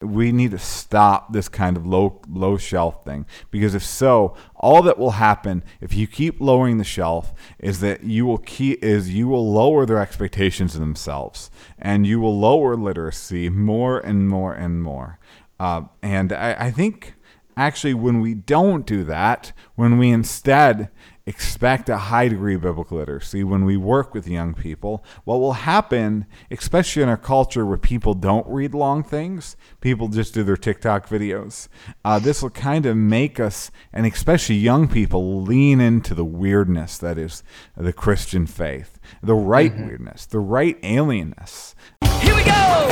we need to stop this kind of low low shelf thing. Because if so all that will happen if you keep lowering the shelf is that you will keep is you will lower their expectations of themselves. And you will lower literacy more and more and more. Uh, and I, I think actually when we don't do that when we instead expect a high degree of biblical literacy when we work with young people. What will happen, especially in our culture where people don't read long things, people just do their TikTok videos, uh, this will kind of make us, and especially young people, lean into the weirdness that is the Christian faith, the right mm-hmm. weirdness, the right alienness. Here we go!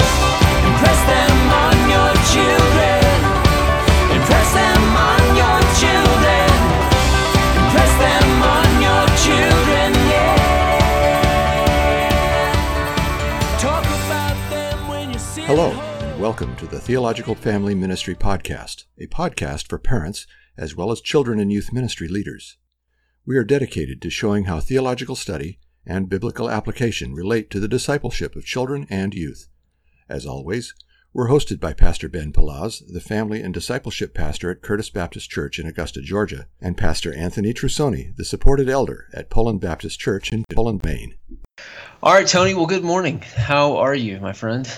Impress them on your children. Impress them Hello, and welcome to the Theological Family Ministry Podcast, a podcast for parents as well as children and youth ministry leaders. We are dedicated to showing how theological study and biblical application relate to the discipleship of children and youth. As always, we're hosted by Pastor Ben Palaz, the family and discipleship pastor at Curtis Baptist Church in Augusta, Georgia, and Pastor Anthony Trussoni, the supported elder at Poland Baptist Church in Poland, Maine. All right, Tony. Well, good morning. How are you, my friend?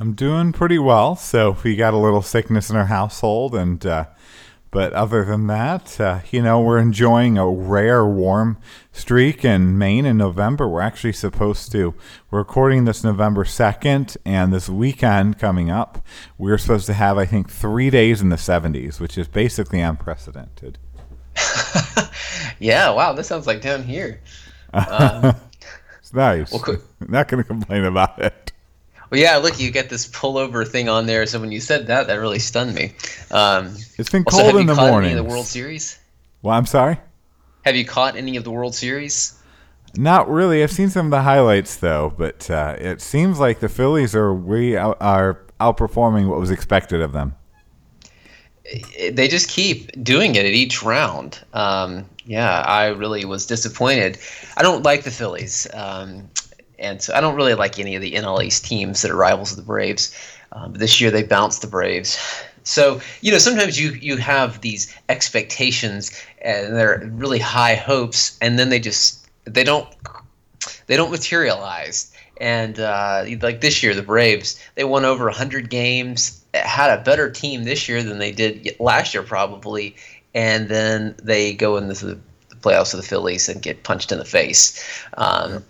I'm doing pretty well. So we got a little sickness in our household, and uh, but other than that, uh, you know, we're enjoying a rare warm streak in Maine in November. We're actually supposed to. We're recording this November second, and this weekend coming up, we're supposed to have, I think, three days in the 70s, which is basically unprecedented. yeah, wow, this sounds like down here. Um, it's nice. Well, Not going to complain about it. Well, yeah, look, you get this pullover thing on there. So when you said that, that really stunned me. Um, it's been cold in the morning. the World Series? Well, I'm sorry. Have you caught any of the World Series? Not really. I've seen some of the highlights though, but uh, it seems like the Phillies are we are outperforming what was expected of them. They just keep doing it at each round. Um, yeah, I really was disappointed. I don't like the Phillies. Um, and so I don't really like any of the NL East teams that are rivals of the Braves. Um, this year they bounced the Braves. So you know sometimes you you have these expectations and they're really high hopes, and then they just they don't they don't materialize. And uh, like this year, the Braves they won over 100 games, had a better team this year than they did last year probably, and then they go into the playoffs of the Phillies and get punched in the face. Um,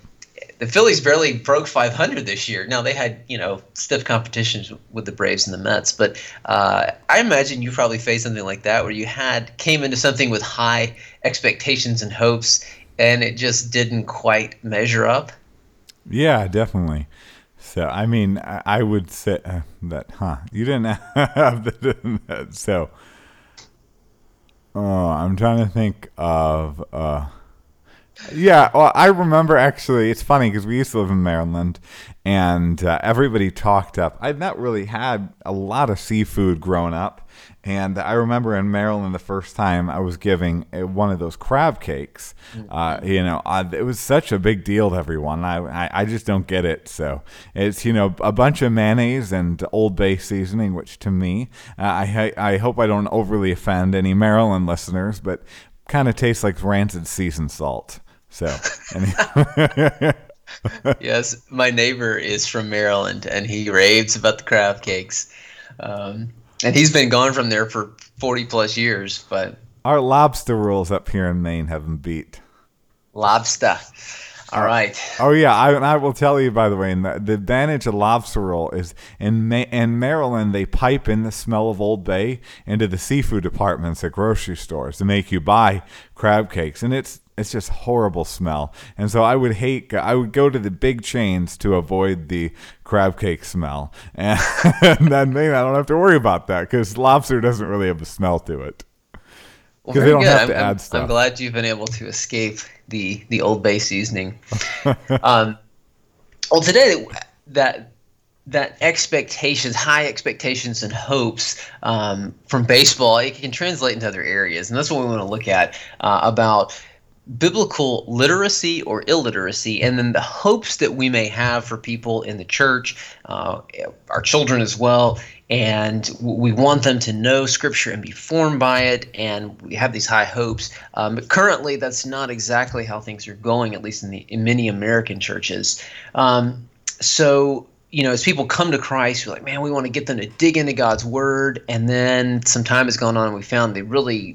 the Phillies barely broke 500 this year. Now they had you know stiff competitions with the Braves and the Mets, but uh, I imagine you probably faced something like that where you had came into something with high expectations and hopes, and it just didn't quite measure up. Yeah, definitely. So I mean, I, I would say uh, that, huh? You didn't have that, so. Oh, I'm trying to think of. Uh, yeah, well, I remember actually. It's funny because we used to live in Maryland, and uh, everybody talked up. I'd not really had a lot of seafood growing up, and I remember in Maryland the first time I was giving uh, one of those crab cakes. Uh, you know, it was such a big deal to everyone. I, I, I just don't get it. So it's you know a bunch of mayonnaise and Old Bay seasoning, which to me, uh, I I hope I don't overly offend any Maryland listeners, but kind of tastes like rancid seasoned salt. So, yes, my neighbor is from Maryland, and he raves about the crab cakes. Um, and he's been gone from there for forty plus years. But our lobster rolls up here in Maine have been beat. Lobster. All uh, right. Oh yeah, I, I will tell you by the way. The, the advantage of lobster roll is in Ma- in Maryland they pipe in the smell of Old Bay into the seafood departments at grocery stores to make you buy crab cakes, and it's it's just horrible smell. And so I would hate. I would go to the big chains to avoid the crab cake smell, and, and then maybe I don't have to worry about that because lobster doesn't really have a smell to it. Well, they don't good. have to I'm, add I'm, stuff. I'm glad you've been able to escape the the Old Bay seasoning. um, well, today that that expectations, high expectations and hopes um, from baseball, it can translate into other areas, and that's what we want to look at uh, about biblical literacy or illiteracy, and then the hopes that we may have for people in the church, uh, our children as well, and we want them to know Scripture and be formed by it, and we have these high hopes. Um, but currently, that's not exactly how things are going, at least in the in many American churches. Um, so you know, as people come to Christ, we're like, man, we want to get them to dig into God's Word, and then some time has gone on, and we found they really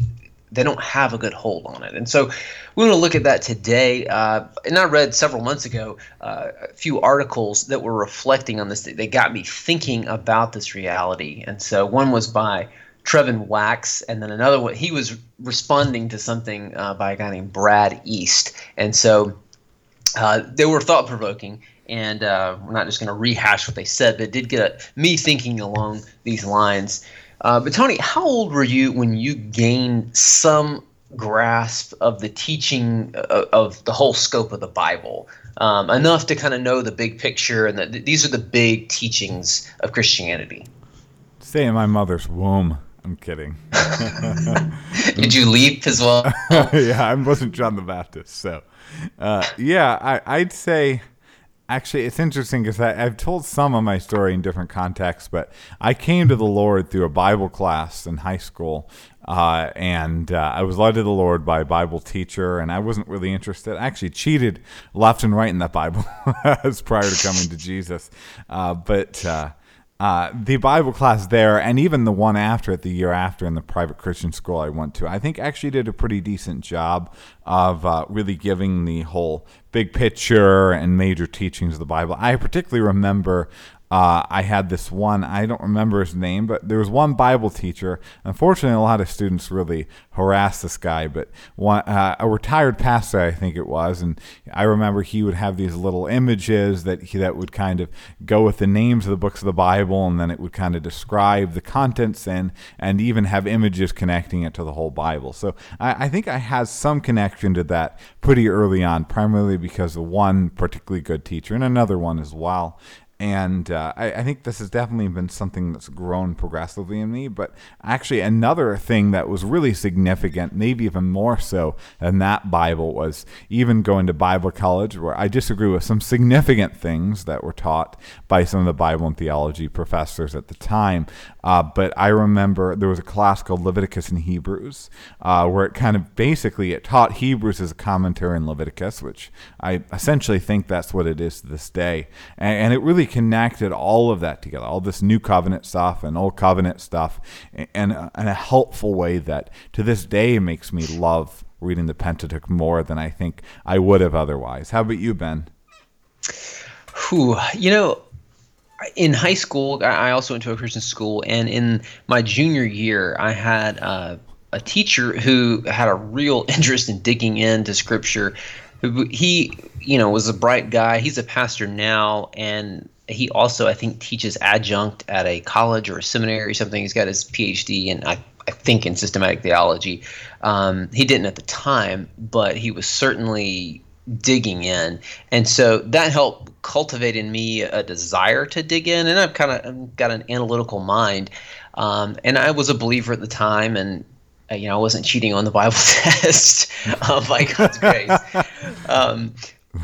they don't have a good hold on it. And so we want to look at that today. Uh, and I read several months ago uh, a few articles that were reflecting on this. They got me thinking about this reality. And so one was by Trevin Wax, and then another one, he was responding to something uh, by a guy named Brad East. And so uh, they were thought provoking. And uh, we're not just going to rehash what they said, but it did get me thinking along these lines. Uh, but Tony, how old were you when you gained some grasp of the teaching of, uh, of the whole scope of the Bible? Um, enough to kind of know the big picture and that these are the big teachings of Christianity. Stay in my mother's womb. I'm kidding. Did you leap as well? yeah, I wasn't John the Baptist, so uh, yeah, I, I'd say Actually, it's interesting because I've told some of my story in different contexts, but I came to the Lord through a Bible class in high school, uh, and uh, I was led to the Lord by a Bible teacher, and I wasn't really interested. I actually cheated left and right in that Bible as prior to coming to Jesus, uh, but. Uh, the Bible class there, and even the one after it, the year after, in the private Christian school I went to, I think actually did a pretty decent job of uh, really giving the whole big picture and major teachings of the Bible. I particularly remember uh, I had this one, I don't remember his name, but there was one Bible teacher. Unfortunately, a lot of students really harassed this guy, but one, uh, a retired pastor, I think it was. And I remember he would have these little images that he, that would kind of go with the names of the books of the Bible, and then it would kind of describe the contents in, and even have images connecting it to the whole Bible. So I, I think I had some connection to that pretty early on, primarily because of one particularly good teacher and another one as well and uh, I, I, think this has definitely been something that's grown progressively in me. But actually, another thing that was really significant, maybe even more so than that Bible, was even going to Bible college, where I disagree with some significant things that were taught by some of the Bible and theology professors at the time. Uh, but I remember there was a class called Leviticus and Hebrews, uh, where it kind of basically it taught Hebrews as a commentary in Leviticus, which I essentially think that's what it is to this day, and, and it really connected all of that together, all this new covenant stuff and old covenant stuff, in, in a helpful way that to this day makes me love reading the Pentateuch more than I think I would have otherwise. How about you, Ben? Who you know, in high school, I also went to a Christian school, and in my junior year, I had uh, a teacher who had a real interest in digging into Scripture. He, you know, was a bright guy. He's a pastor now, and he also I think teaches adjunct at a college or a seminary or something. He's got his PhD in I, I think in systematic theology. Um, he didn't at the time, but he was certainly digging in, and so that helped cultivate in me a desire to dig in. And I've kind of got an analytical mind, um, and I was a believer at the time, and you know I wasn't cheating on the Bible test uh, by God's grace, um,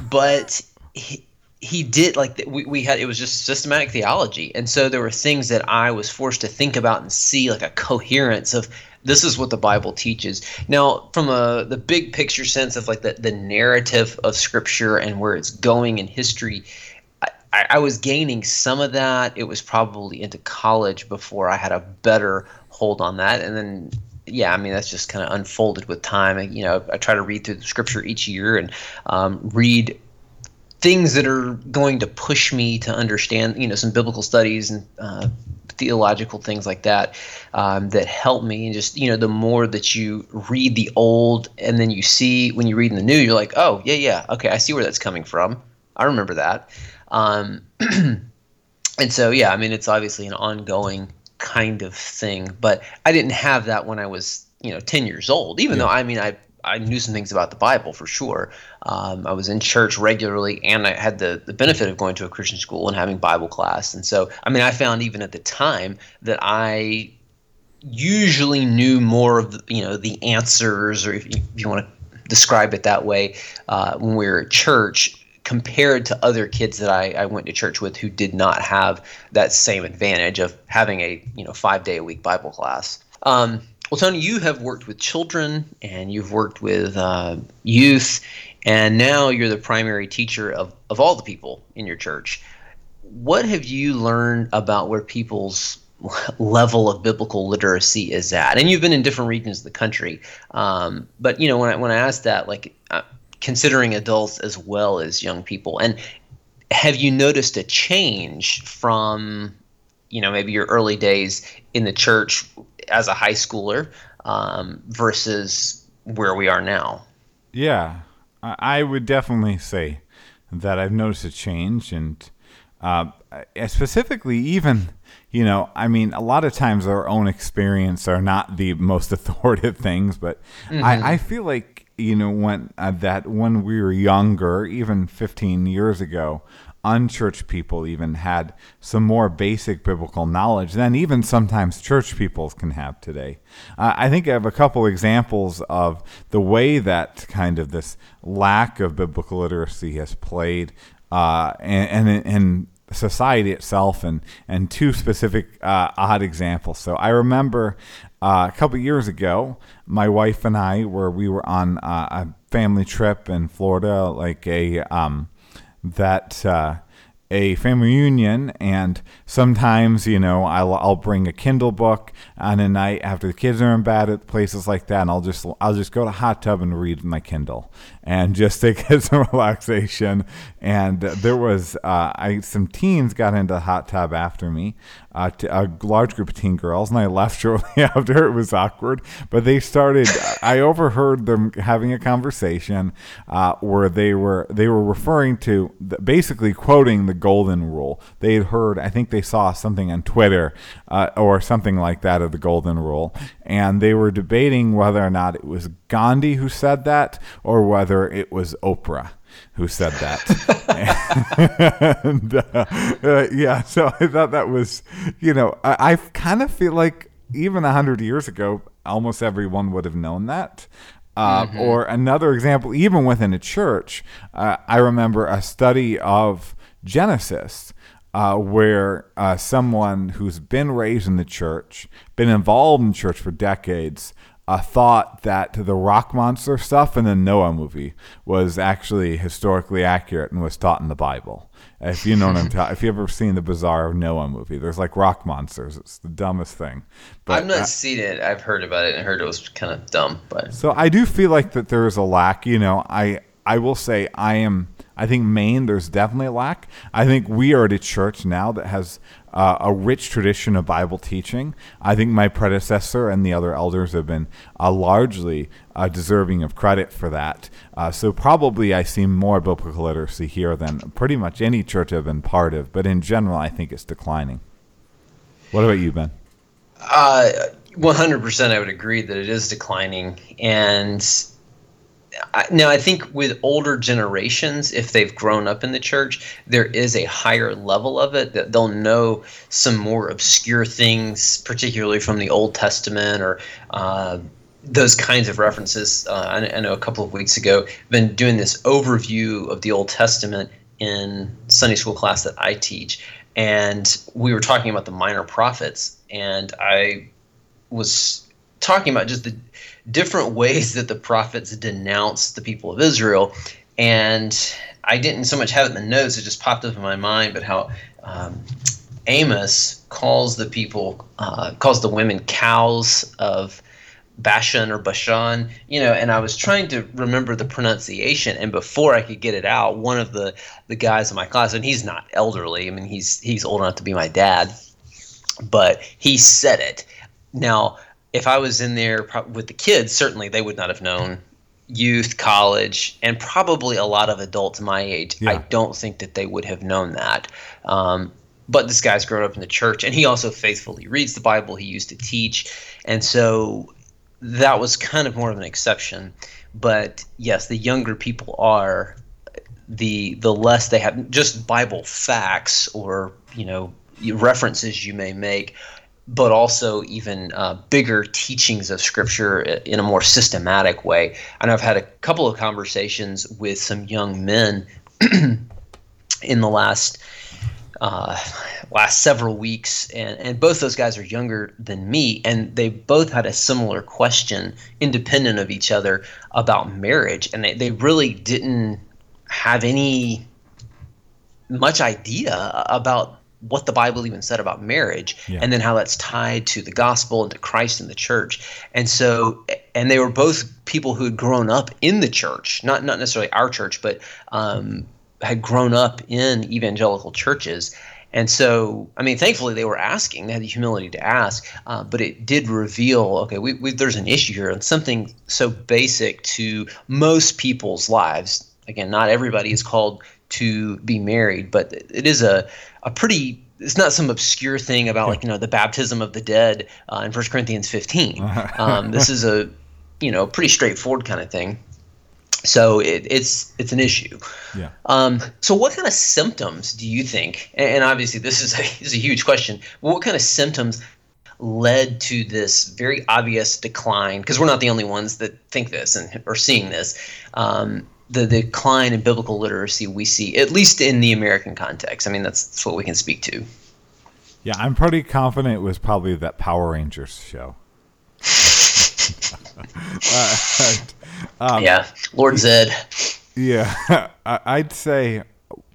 but. He, he did like we, we had it was just systematic theology. And so there were things that i was forced to think about and see like a coherence of this is what the bible teaches. Now from a the big picture sense of like the, the narrative of scripture and where it's going in history I, I was gaining some of that. It was probably into college before i had a better hold on that. And then yeah, I mean that's just kind of unfolded with time. You know, I try to read through the scripture each year and um, read things that are going to push me to understand, you know, some biblical studies and uh, theological things like that um, that help me. And just, you know, the more that you read the old and then you see when you read in the new, you're like, oh, yeah, yeah, okay, I see where that's coming from. I remember that. Um, and so, yeah, I mean, it's obviously an ongoing kind of thing, but I didn't have that when I was, you know, 10 years old, even yeah. though, I mean, I I knew some things about the Bible for sure. Um, I was in church regularly, and I had the, the benefit of going to a Christian school and having Bible class. And so, I mean, I found even at the time that I usually knew more of the, you know the answers, or if you, if you want to describe it that way, uh, when we were at church compared to other kids that I, I went to church with who did not have that same advantage of having a you know five day a week Bible class. Um, well, Tony, you have worked with children and you've worked with uh, youth, and now you're the primary teacher of, of all the people in your church. What have you learned about where people's level of biblical literacy is at? And you've been in different regions of the country, um, but you know when I when I asked that, like uh, considering adults as well as young people, and have you noticed a change from you know maybe your early days in the church as a high schooler um, versus where we are now? Yeah, I would definitely say that I've noticed a change, and uh, specifically, even you know, I mean, a lot of times our own experience are not the most authoritative things, but mm-hmm. I, I feel like you know when uh, that when we were younger, even 15 years ago, unchurched people even had some more basic biblical knowledge than even sometimes church people can have today. Uh, I think I have a couple examples of the way that kind of this lack of biblical literacy has played uh, and, and, and society itself and and two specific uh, odd examples. So I remember uh, a couple years ago, my wife and I were we were on uh, a family trip in Florida, like a um, that uh, a family reunion, and sometimes you know I'll I'll bring a Kindle book on a night after the kids are in bed at places like that, and I'll just I'll just go to hot tub and read my Kindle and just to get some relaxation. And there was uh, I some teens got into the hot tub after me, uh, a large group of teen girls, and I left shortly after. It was awkward, but they started. I overheard them having a conversation uh, where they were they were referring to basically quoting the golden rule. They had heard, I think they saw something on Twitter uh, or something like that of the golden rule, and they were debating whether or not it was Gandhi who said that or whether it was Oprah who said that. and, uh, uh, yeah, so I thought that was, you know, I, I kind of feel like even a hundred years ago, almost everyone would have known that. Uh, mm-hmm. Or another example, even within a church, uh, I remember a study of Genesis. Uh, where uh, someone who's been raised in the church, been involved in church for decades, uh, thought that the rock monster stuff in the Noah movie was actually historically accurate and was taught in the Bible. If you know what I'm talking, if you ever seen the bizarre Noah movie, there's like rock monsters. It's the dumbest thing. But I've not seen it. I've heard about it and heard it was kind of dumb. But so I do feel like that there is a lack. You know, I I will say I am I think Maine, there's definitely a lack. I think we are at a church now that has uh, a rich tradition of Bible teaching. I think my predecessor and the other elders have been uh, largely uh, deserving of credit for that. Uh, so probably I see more biblical literacy here than pretty much any church I've been part of. But in general, I think it's declining. What about you, Ben? 100% uh, I would agree that it is declining. And I, now I think with older generations, if they've grown up in the church, there is a higher level of it that they'll know some more obscure things, particularly from the Old Testament or uh, those kinds of references. Uh, I, I, know a couple of weeks ago, been doing this overview of the Old Testament in Sunday school class that I teach, and we were talking about the minor prophets, and I was talking about just the different ways that the prophets denounce the people of Israel. And I didn't so much have it in the notes, it just popped up in my mind, but how um, Amos calls the people, uh, calls the women cows of Bashan or Bashan, you know, and I was trying to remember the pronunciation, and before I could get it out, one of the the guys in my class, and he's not elderly, I mean, he's he's old enough to be my dad, but he said it. Now, if I was in there with the kids, certainly they would not have known youth, college, and probably a lot of adults my age. Yeah. I don't think that they would have known that. Um, but this guy's grown up in the church, and he also faithfully reads the Bible. He used to teach, and so that was kind of more of an exception. But yes, the younger people are, the the less they have just Bible facts or you know references you may make but also even uh, bigger teachings of scripture in a more systematic way. And I've had a couple of conversations with some young men in the last uh, last several weeks, and, and both those guys are younger than me, and they both had a similar question, independent of each other, about marriage, and they, they really didn't have any much idea about what the Bible even said about marriage, yeah. and then how that's tied to the gospel and to Christ and the church. And so, and they were both people who had grown up in the church, not not necessarily our church, but um, had grown up in evangelical churches. And so, I mean, thankfully they were asking. They had the humility to ask, uh, but it did reveal, okay, we, we, there's an issue here, and something so basic to most people's lives. Again, not everybody is called to be married, but it is a, a pretty it's not some obscure thing about like you know the baptism of the dead uh, in First Corinthians 15. Um, this is a you know pretty straightforward kind of thing. So it, it's it's an issue. Yeah. Um, so what kind of symptoms do you think? And, and obviously this is a, is a huge question. What kind of symptoms led to this very obvious decline? Because we're not the only ones that think this and are seeing this. Um, the decline in biblical literacy we see, at least in the American context. I mean, that's, that's what we can speak to. Yeah, I'm pretty confident it was probably that Power Rangers show. uh, um, yeah, Lord Zed. Yeah, I'd say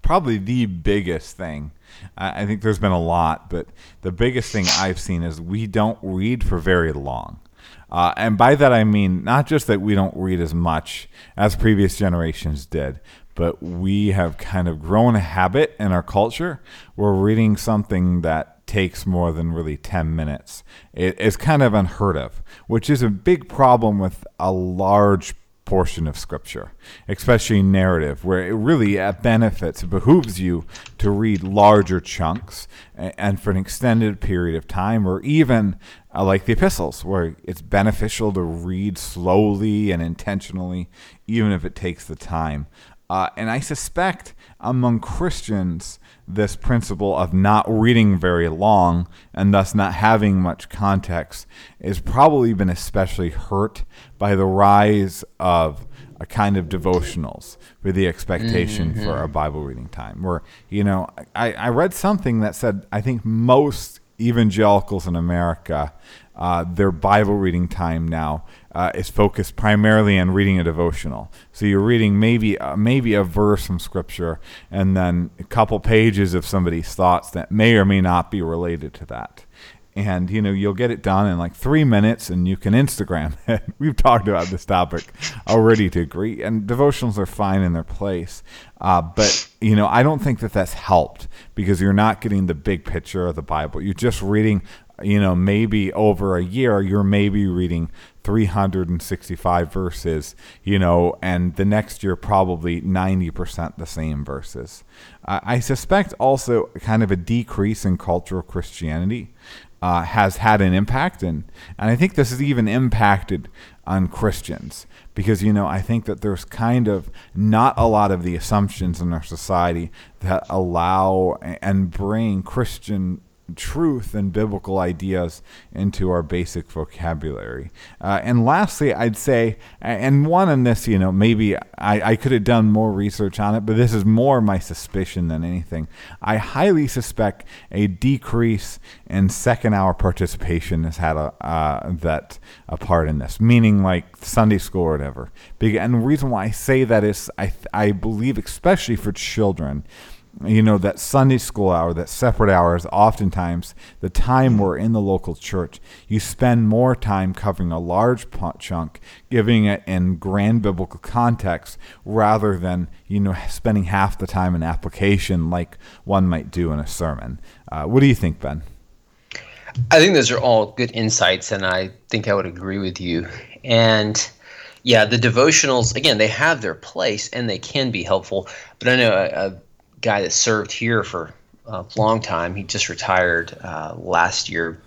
probably the biggest thing. I think there's been a lot, but the biggest thing I've seen is we don't read for very long. Uh, and by that I mean not just that we don't read as much as previous generations did, but we have kind of grown a habit in our culture We're reading something that takes more than really 10 minutes it is kind of unheard of, which is a big problem with a large portion of scripture, especially narrative, where it really benefits, it behooves you to read larger chunks and for an extended period of time, or even uh, like the epistles, where it's beneficial to read slowly and intentionally, even if it takes the time. Uh, and I suspect among Christians, this principle of not reading very long and thus not having much context has probably been especially hurt by the rise of a kind of devotionals with the expectation mm-hmm. for a Bible reading time. Where, you know, I, I read something that said I think most evangelicals in America, uh, their Bible reading time now uh, is focused primarily on reading a devotional. So you're reading maybe uh, maybe a verse from Scripture, and then a couple pages of somebody's thoughts that may or may not be related to that. And you know you'll get it done in like three minutes, and you can Instagram it. We've talked about this topic already to agree, and devotionals are fine in their place. Uh, but you know I don't think that that's helped because you're not getting the big picture of the Bible. You're just reading you know, maybe over a year, you're maybe reading 365 verses, you know, and the next year, probably 90% the same verses. Uh, I suspect also kind of a decrease in cultural Christianity uh, has had an impact, and, and I think this has even impacted on Christians. Because, you know, I think that there's kind of not a lot of the assumptions in our society that allow and bring Christian truth and biblical ideas into our basic vocabulary. Uh, and lastly, I'd say, and one on this, you know, maybe I, I could have done more research on it, but this is more my suspicion than anything. I highly suspect a decrease in second hour participation has had a uh, that a part in this, meaning like Sunday school or whatever. And the reason why I say that is I I believe, especially for children you know that sunday school hour that separate hour is oftentimes the time we're in the local church you spend more time covering a large chunk giving it in grand biblical context rather than you know spending half the time in application like one might do in a sermon. Uh, what do you think ben? I think those are all good insights and i think i would agree with you. And yeah the devotionals again they have their place and they can be helpful but i know a, a guy that served here for a long time. He just retired uh, last year,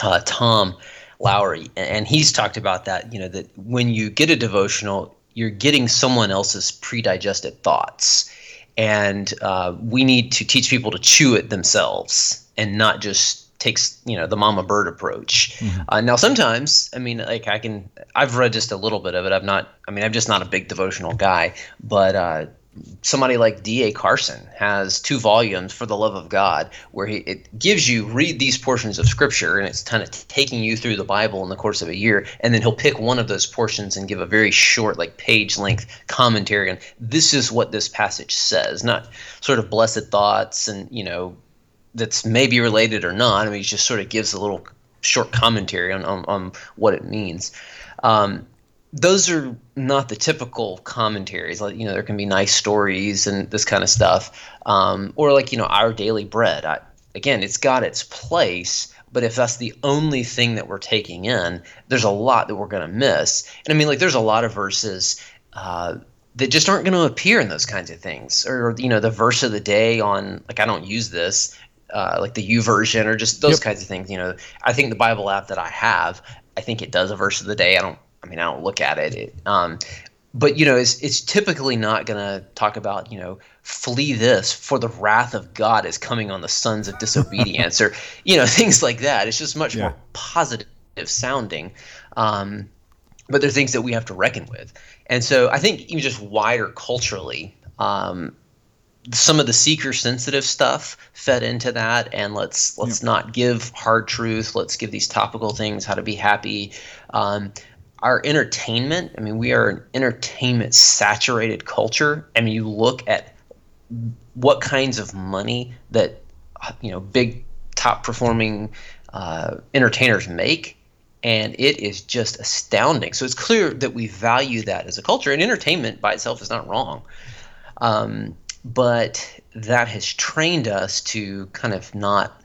uh, Tom Lowry, and he's talked about that. You know that when you get a devotional, you're getting someone else's pre-digested thoughts, and uh, we need to teach people to chew it themselves and not just takes you know the mama bird approach. Mm-hmm. Uh, now sometimes, I mean, like I can, I've read just a little bit of it. I'm not, I mean, I'm just not a big devotional guy, but uh, somebody like D.A. Carson has two volumes for the love of God, where he, it gives you read these portions of Scripture, and it's kind of taking you through the Bible in the course of a year, and then he'll pick one of those portions and give a very short, like page length commentary on this is what this passage says, not sort of blessed thoughts and you know that's maybe related or not. I mean, he just sort of gives a little short commentary on on, on what it means. Um, those are not the typical commentaries. Like you know, there can be nice stories and this kind of stuff, um, or like you know, our daily bread. I, again, it's got its place, but if that's the only thing that we're taking in, there's a lot that we're going to miss. And I mean, like, there's a lot of verses. Uh, that just aren't going to appear in those kinds of things or you know the verse of the day on like i don't use this uh, like the u YouVersion or just those yep. kinds of things you know i think the bible app that i have i think it does a verse of the day i don't I mean, I don't look at it. it um, but you know, it's it's typically not going to talk about you know flee this for the wrath of God is coming on the sons of disobedience or you know things like that. It's just much yeah. more positive sounding. Um, but they're things that we have to reckon with, and so I think even just wider culturally, um, some of the seeker sensitive stuff fed into that and let's let's yeah. not give hard truth let's give these topical things how to be happy um, our entertainment, I mean, we are an entertainment saturated culture. I mean, you look at what kinds of money that, you know, big top performing uh, entertainers make, and it is just astounding. So it's clear that we value that as a culture, and entertainment by itself is not wrong. Um, but that has trained us to kind of not,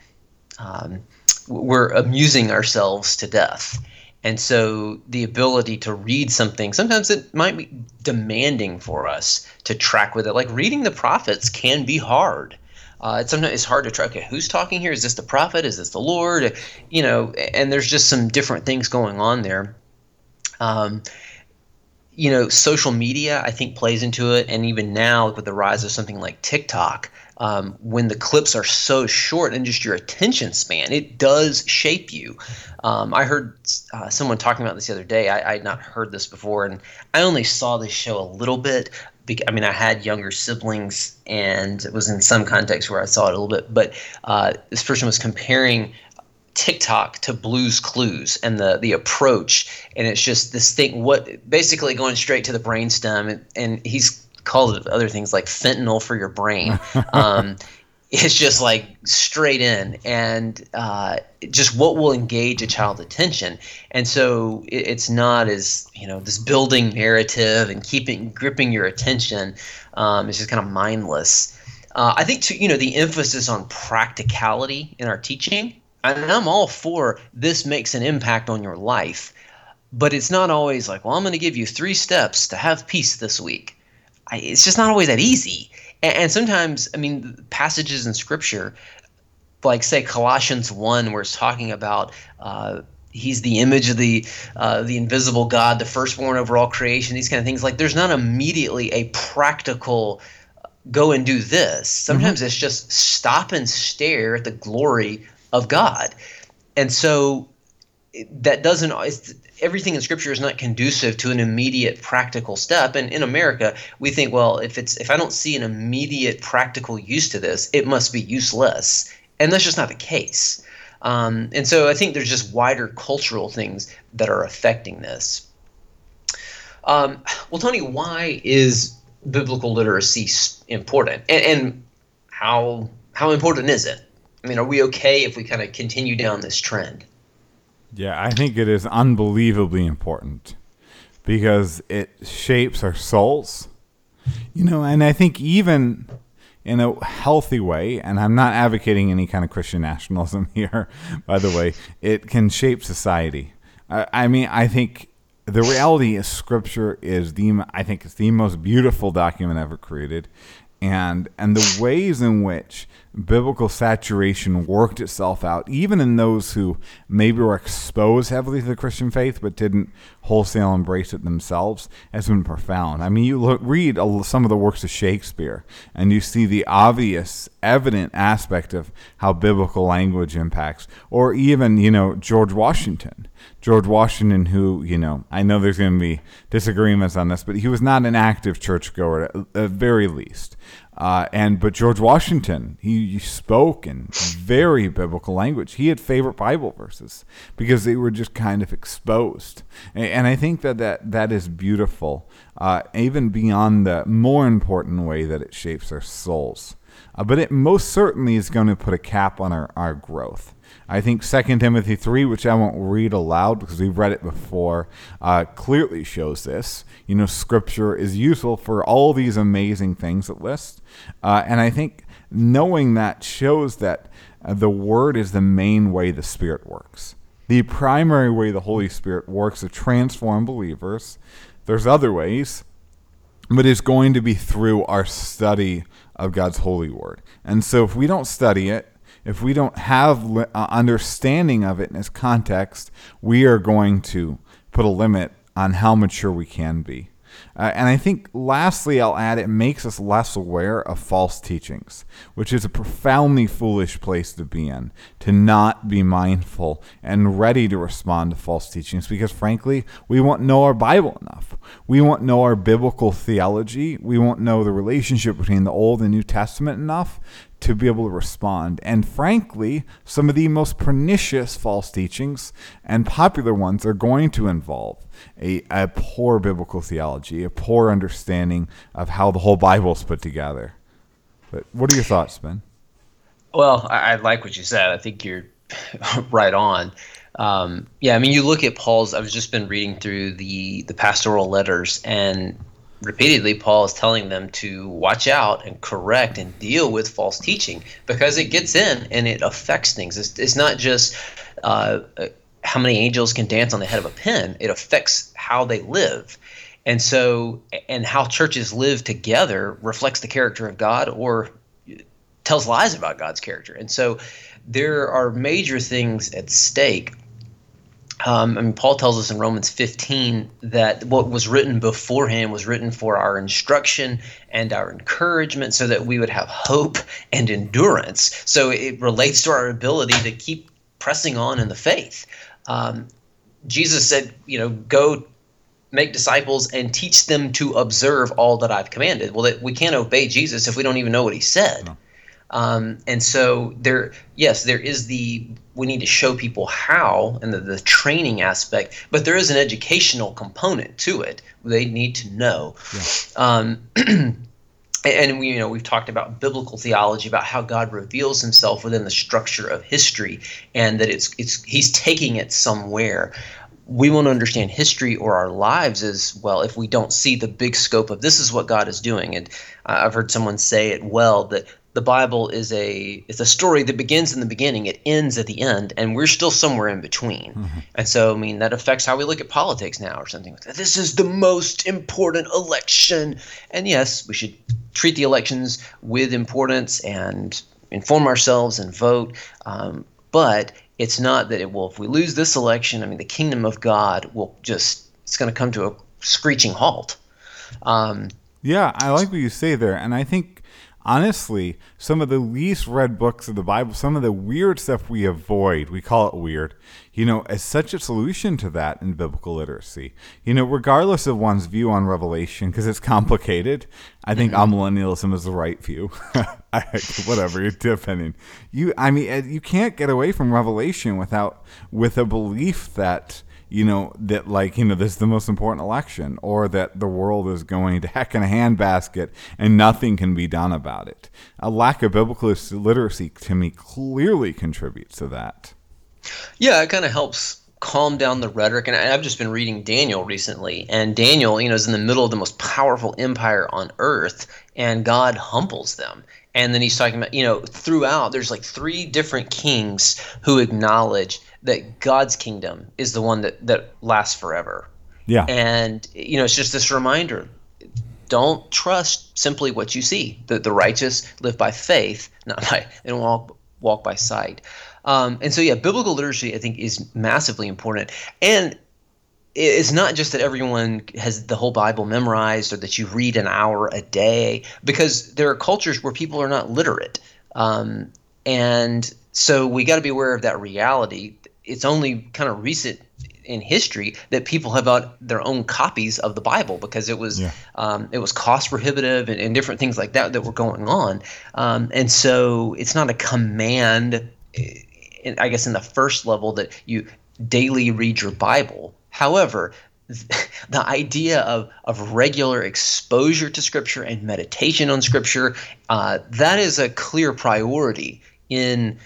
um, we're amusing ourselves to death and so the ability to read something, sometimes it might be demanding for us to track with it. Like reading the prophets can be hard. Uh, it's sometimes it's hard to track. Okay, who's talking here? Is this the prophet? Is this the Lord? You know, and there's just some different things going on there. Um, you know, social media I think plays into it, and even now with the rise of something like TikTok, um, when the clips are so short and just your attention span, it does shape you. Um, I heard uh, someone talking about this the other day. I, I, had not heard this before, and I only saw this show a little bit. I mean, I had younger siblings, and it was in some context where I saw it a little bit. But uh, this person was comparing TikTok to Blues Clues and the the approach, and it's just this thing. What basically going straight to the brainstem, and, and he's called it other things like fentanyl for your brain. Um, it's just like straight in. And uh, just what will engage a child's attention. And so it, it's not as you know this building narrative and keeping gripping your attention um, it's just kind of mindless. Uh, i think to, you know the emphasis on practicality in our teaching and i'm all for this makes an impact on your life. But it's not always like well i'm going to give you three steps to have peace this week I, it's just not always that easy. And, and sometimes, I mean, passages in Scripture, like say Colossians one, where it's talking about. Uh, he's the image of the uh, the invisible God, the firstborn over all creation. These kind of things. Like there's not immediately a practical go and do this. Sometimes mm-hmm. it's just stop and stare at the glory of God, and so that doesn't everything in scripture is not conducive to an immediate practical step. And in america we think well if it's if i don't see an immediate practical use to this it must be useless. And that's just not the case. Um, and so i think there's just wider cultural things that are affecting this. Um, well tony why is biblical literacy important? And, and how how important is it? I mean are we okay if we kind of continue down this trend yeah, I think it is unbelievably important because it shapes our souls. You know, and I think even in a healthy way, and I'm not advocating any kind of Christian nationalism here, by the way, it can shape society. I, I mean, I think the reality is Scripture is the I think it's the most beautiful document ever created, and and the ways in which biblical saturation worked itself out, even in those who maybe were exposed heavily to the Christian faith but didn't wholesale embrace it themselves, has been profound. I mean, you look, read some of the works of Shakespeare, and you see the obvious, evident aspect of how biblical language impacts, or even you know George Washington. George Washington, who, you know, I know there's going to be disagreements on this, but he was not an active churchgoer at the very least. Uh, and but George Washington, he, he, spoke in very biblical language. He had favorite Bible verses because they were just kind of exposed, and, and I think that that, that is beautiful, uh, even beyond the more important way that it shapes our souls. Uh, but it most certainly is going to put a cap on our, our growth. I think 2 Timothy 3, which I won't read aloud because we've read it before, uh, clearly shows this. You know, Scripture is useful for all these amazing things it lists. Uh, and I think knowing that shows that uh, the Word is the main way the Spirit works. The primary way the Holy Spirit works to transform believers. There's other ways, but it's going to be through our study of God's holy word. And so if we don't study it, if we don't have uh, understanding of it in its context, we are going to put a limit on how mature we can be. Uh, and I think, lastly, I'll add it makes us less aware of false teachings, which is a profoundly foolish place to be in, to not be mindful and ready to respond to false teachings, because frankly, we won't know our Bible enough. We won't know our biblical theology. We won't know the relationship between the Old and New Testament enough to be able to respond. And frankly, some of the most pernicious false teachings and popular ones are going to involve a, a poor biblical theology, a poor understanding of how the whole Bible is put together. But what are your thoughts, Ben? Well, I, I like what you said. I think you're right on. Um, yeah, I mean, you look at Paul's. I've just been reading through the the pastoral letters, and repeatedly Paul is telling them to watch out and correct and deal with false teaching because it gets in and it affects things. It's, it's not just uh, how many angels can dance on the head of a pin, it affects how they live. And so, and how churches live together reflects the character of God or tells lies about God's character. And so, there are major things at stake um, I mean, Paul tells us in Romans 15 that what was written beforehand was written for our instruction and our encouragement so that we would have hope and endurance. So it relates to our ability to keep pressing on in the faith. Um, Jesus said, you know, go make disciples and teach them to observe all that I've commanded. Well, that we can't obey Jesus if we don't even know what he said. No. Um, and so there, yes, there is the we need to show people how and the, the training aspect, but there is an educational component to it. They need to know. Yeah. Um, and we, you know, we've talked about biblical theology, about how God reveals Himself within the structure of history, and that it's it's He's taking it somewhere. We won't understand history or our lives as well if we don't see the big scope of this is what God is doing. And uh, I've heard someone say it well that the Bible is a it's a story that begins in the beginning, it ends at the end, and we're still somewhere in between. Mm-hmm. And so, I mean, that affects how we look at politics now, or something like that. This is the most important election, and yes, we should treat the elections with importance and inform ourselves and vote. Um, but it's not that it will. If we lose this election, I mean, the kingdom of God will just it's going to come to a screeching halt. Um, yeah, I like what you say there, and I think honestly, some of the least read books of the Bible, some of the weird stuff we avoid, we call it weird, you know, as such a solution to that in biblical literacy. You know, regardless of one's view on Revelation, because it's complicated, I think mm-hmm. amillennialism is the right view. Whatever I, whatever, depending. You, I mean, you can't get away from Revelation without with a belief that you know, that like, you know, this is the most important election or that the world is going to heck in a handbasket and nothing can be done about it. A lack of biblical literacy to me clearly contributes to that. Yeah, it kind of helps calm down the rhetoric. And I've just been reading Daniel recently, and Daniel, you know, is in the middle of the most powerful empire on earth, and God humbles them. And then he's talking about, you know, throughout, there's like three different kings who acknowledge that God's kingdom is the one that that lasts forever. Yeah. And you know, it's just this reminder: don't trust simply what you see. The the righteous live by faith, not by they don't walk walk by sight. Um, and so, yeah, biblical literacy I think is massively important. And it's not just that everyone has the whole Bible memorized or that you read an hour a day, because there are cultures where people are not literate. Um, and so we got to be aware of that reality it's only kind of recent in history that people have bought their own copies of the Bible because it was yeah. um, it was cost prohibitive and, and, different things like that that were going on. Um, and so it's not a command, in, I guess, in the first level that you daily read your Bible. However, the idea of, of regular exposure to Scripture and meditation on Scripture, uh, that is a clear priority in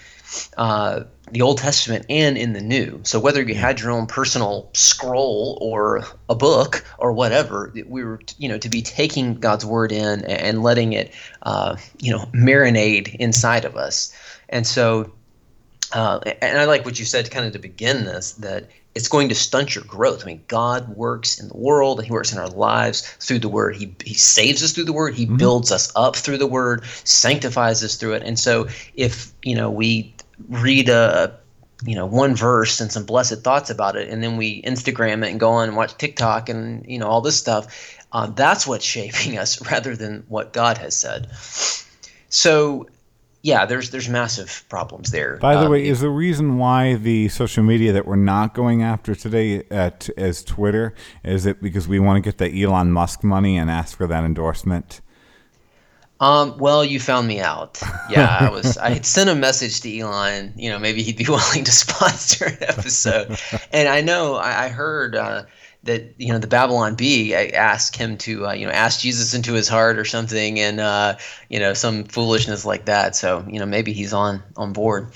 uh, the Old Testament and in the New. So whether you had your own personal scroll or a book or whatever, we were you know to be taking God's word in and letting it uh, you know marinate inside of us. And so, uh, and I like what you said kind of to begin this that it's going to stunt your growth. I mean, God works in the world and He works in our lives through the Word. He, he saves us through the Word. He mm-hmm. builds us up through the Word, sanctifies us through it. And so, if you know we read a you know one verse and some blessed thoughts about it, and then we Instagram it and go on and watch TikTok and you know all this stuff, uh, that's what's shaping us rather than what God has said. So yeah, there's there's massive problems there. By the um, way, is the reason why the social media that we're not going after today at, as Twitter is it because we want to get the Elon Musk money and ask for that endorsement? Um, well, you found me out. Yeah, I was. I had sent a message to Elon. You know, maybe he'd be willing to sponsor an episode. and I know I, I heard. Uh, that you know the Babylon Bee I asked him to uh, you know ask Jesus into his heart or something and uh, you know some foolishness like that so you know maybe he's on on board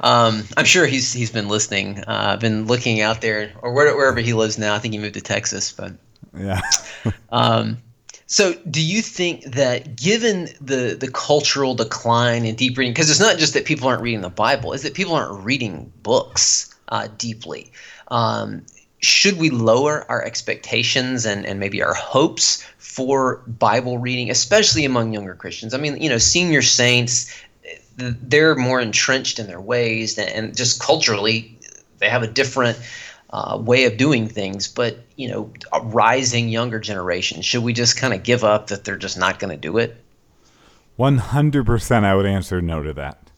um, I'm sure he's he's been listening uh, I've been looking out there or wherever he lives now I think he moved to Texas but yeah um, so do you think that given the the cultural decline in deep reading because it's not just that people aren't reading the Bible is that people aren't reading books uh, deeply um, should we lower our expectations and, and maybe our hopes for Bible reading, especially among younger Christians? I mean, you know, senior saints, they're more entrenched in their ways and just culturally, they have a different uh, way of doing things. But, you know, a rising younger generation, should we just kind of give up that they're just not going to do it? 100% I would answer no to that.